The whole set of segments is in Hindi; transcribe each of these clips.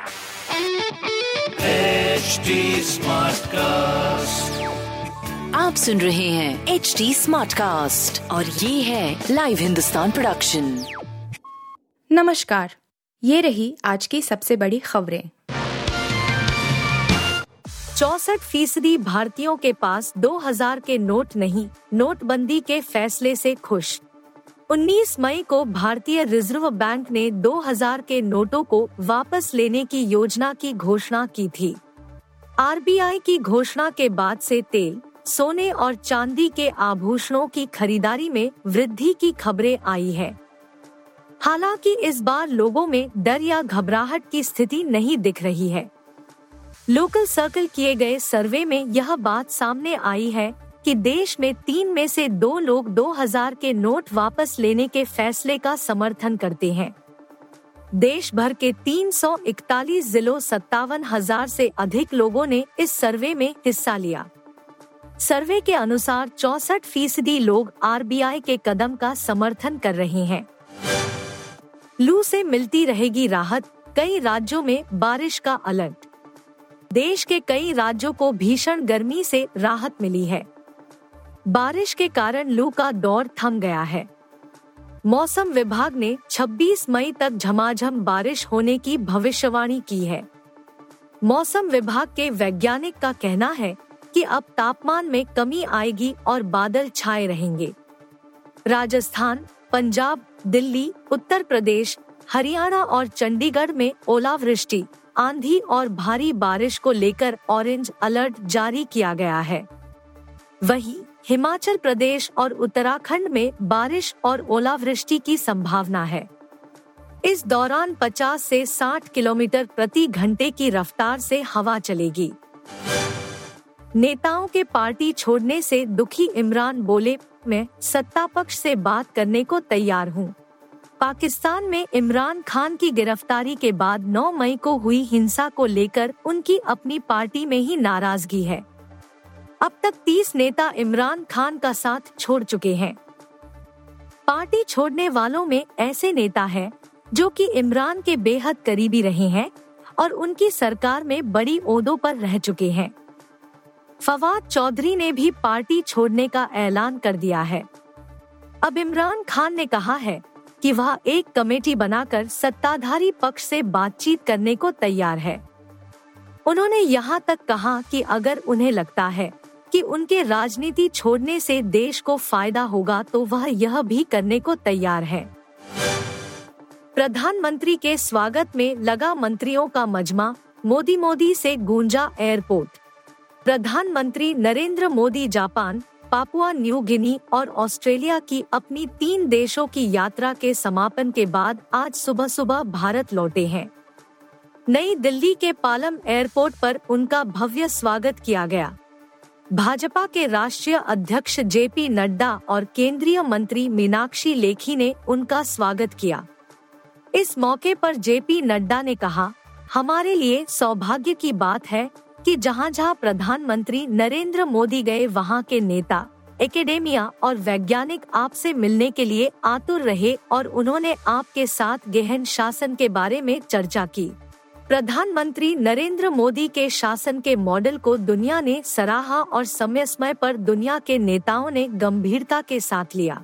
HD Smartcast. आप सुन रहे हैं एच डी स्मार्ट कास्ट और ये है लाइव हिंदुस्तान प्रोडक्शन नमस्कार। ये रही आज की सबसे बड़ी खबरें। चौसठ फ़ीसदी भारतीयों के पास 2000 के नोट नहीं नोटबंदी के फैसले से खुश। 19 मई को भारतीय रिज़र्व बैंक ने 2000 के नोटों को वापस लेने की योजना की घोषणा की थी। आरबीआई की घोषणा के बाद से तेल, सोने और चांदी के आभूषणों की खरीदारी में वृद्धि की खबरें आई है। हालाँकि इस बार लोगों में डर या घबराहट की स्थिति नहीं दिख रही है। लोकल सर्कल किए गए सर्वे में यह बात सामने आई है कि देश में तीन में से दो लोग 2000 के नोट वापस लेने के फैसले का समर्थन करते हैं। देश भर के 341 जिलों सत्तावन हज़ार से अधिक लोगों ने इस सर्वे में हिस्सा लिया। सर्वे के अनुसार चौसठ फ़ीसदी लोग आरबीआई के कदम का समर्थन कर रहे हैं। लू से मिलती रहेगी राहत, कई राज्यों में बारिश का अलर्ट। देश के कई राज्यों को भीषण गर्मी से राहत मिली है। बारिश के कारण लू का दौर थम गया है। मौसम विभाग ने 26 मई तक झमाझम बारिश होने की भविष्यवाणी की है। मौसम विभाग के वैज्ञानिक का कहना है कि अब तापमान में कमी आएगी और बादल छाए रहेंगे। राजस्थान, पंजाब, दिल्ली, उत्तर प्रदेश, हरियाणा और चंडीगढ़ में ओलावृष्टि, आंधी और भारी बारिश को लेकर ऑरेंज अलर्ट जारी किया गया है। वहीं हिमाचल प्रदेश और उत्तराखंड में बारिश और ओलावृष्टि की संभावना है। इस दौरान 50 से 60 किलोमीटर प्रति घंटे की रफ्तार से हवा चलेगी। नेताओं के पार्टी छोड़ने से दुखी इमरान बोले, मैं सत्ता पक्ष से बात करने को तैयार हूँ। पाकिस्तान में इमरान खान की गिरफ्तारी के बाद 9 मई को हुई हिंसा को लेकर उनकी अपनी पार्टी में ही नाराज़गी है। अब तक 30 नेता इमरान खान का साथ छोड़ चुके हैं। पार्टी छोड़ने वालों में ऐसे नेता हैं जो कि इमरान के बेहद करीबी रहे हैं और उनकी सरकार में बड़ी ओदों पर रह चुके हैं। फवाद चौधरी ने भी पार्टी छोड़ने का ऐलान कर दिया है। अब इमरान खान ने कहा है कि वह एक कमेटी बनाकर सत्ताधारी पक्ष से बातचीत करने को तैयार है। उन्होंने यहाँ तक कहा कि अगर उन्हें लगता है कि उनके राजनीति छोड़ने से देश को फ़ायदा होगा तो वह यह भी करने को तैयार है। प्रधानमंत्री के स्वागत में लगा मंत्रियों का मजमा, मोदी मोदी से गूंजा एयरपोर्ट। प्रधानमंत्री Narendra Modi Japan, Papua New Guinea और ऑस्ट्रेलिया की अपनी तीन देशों की यात्रा के समापन के बाद आज सुबह सुबह भारत लौटे हैं। नई दिल्ली के पालम एयरपोर्ट पर उनका भव्य स्वागत किया गया। भाजपा के राष्ट्रीय अध्यक्ष जेपी नड्डा और केंद्रीय मंत्री मीनाक्षी लेखी ने उनका स्वागत किया। इस मौके पर जेपी नड्डा ने कहा, हमारे लिए सौभाग्य की बात है कि जहाँ जहाँ प्रधानमंत्री नरेंद्र मोदी गए वहाँ के नेता, एकेडेमिया और वैज्ञानिक आपसे मिलने के लिए आतुर रहे और उन्होंने आपके साथ गहन शासन के बारे में चर्चा की। प्रधानमंत्री नरेंद्र मोदी के शासन के मॉडल को दुनिया ने सराहा और समय समय पर दुनिया के नेताओं ने गंभीरता के साथ लिया।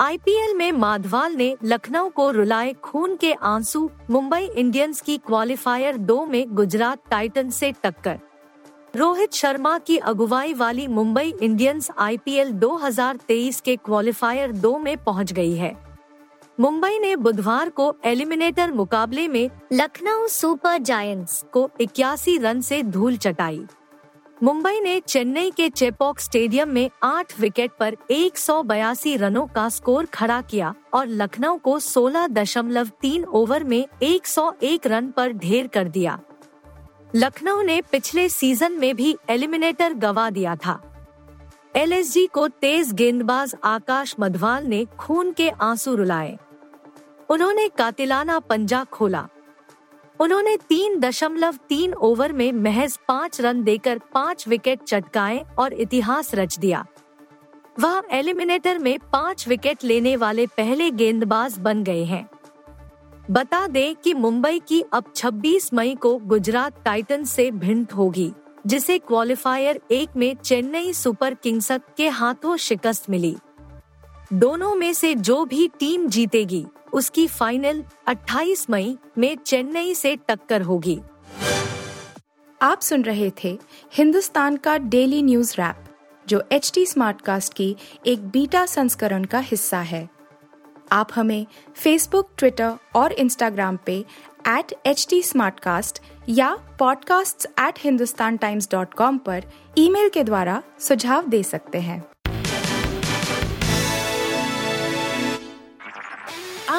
आईपीएल में माधवाल ने लखनऊ को रुलाए खून के आँसू, मुंबई इंडियंस की क्वालिफायर दो में गुजरात टाइटन से टक्कर। रोहित शर्मा की अगुवाई वाली मुंबई इंडियंस आईपीएल 2023 के क्वालिफायर दो में पहुँच गई है। मुंबई ने बुधवार को एलिमिनेटर मुकाबले में लखनऊ सुपर जायंट्स को इक्यासी रन से धूल चटाई। मुंबई ने चेन्नई के चेपॉक स्टेडियम में आठ विकेट पर एक सौ बयासी रनों का स्कोर खड़ा किया और लखनऊ को 16.3 ओवर में 101 रन पर ढेर कर दिया। लखनऊ ने पिछले सीज़न में भी एलिमिनेटर गवा दिया था। एलएसजी को तेज गेंदबाज आकाश मधवाल ने खून के आँसू रुलाए। उन्होंने कातिलाना पंजा खोला। उन्होंने तीन दशमलव तीन ओवर में महज पाँच रन देकर पाँच विकेट चटकाए और इतिहास रच दिया। वह एलिमिनेटर में पाँच विकेट लेने वाले पहले गेंदबाज बन गए हैं। बता दें कि मुंबई की अब 26 मई को गुजरात टाइटन से भिंड होगी, जिसे क्वालिफायर एक में चेन्नई सुपर किंग्स के हाथों शिकस्त मिली। दोनों में से जो भी टीम जीतेगी, उसकी फाइनल 28 मई में चेन्नई से टक्कर होगी। आप सुन रहे थे हिंदुस्तान का डेली न्यूज़ रैप जो एच टी स्मार्टकास्ट की एक बीटा संस्करण का हिस्सा है। आप हमें फेसबुक ट्विटर और इंस्टाग्राम पे एट एच टी या podcasts@hindustantimes.com पर ईमेल के द्वारा सुझाव दे सकते हैं।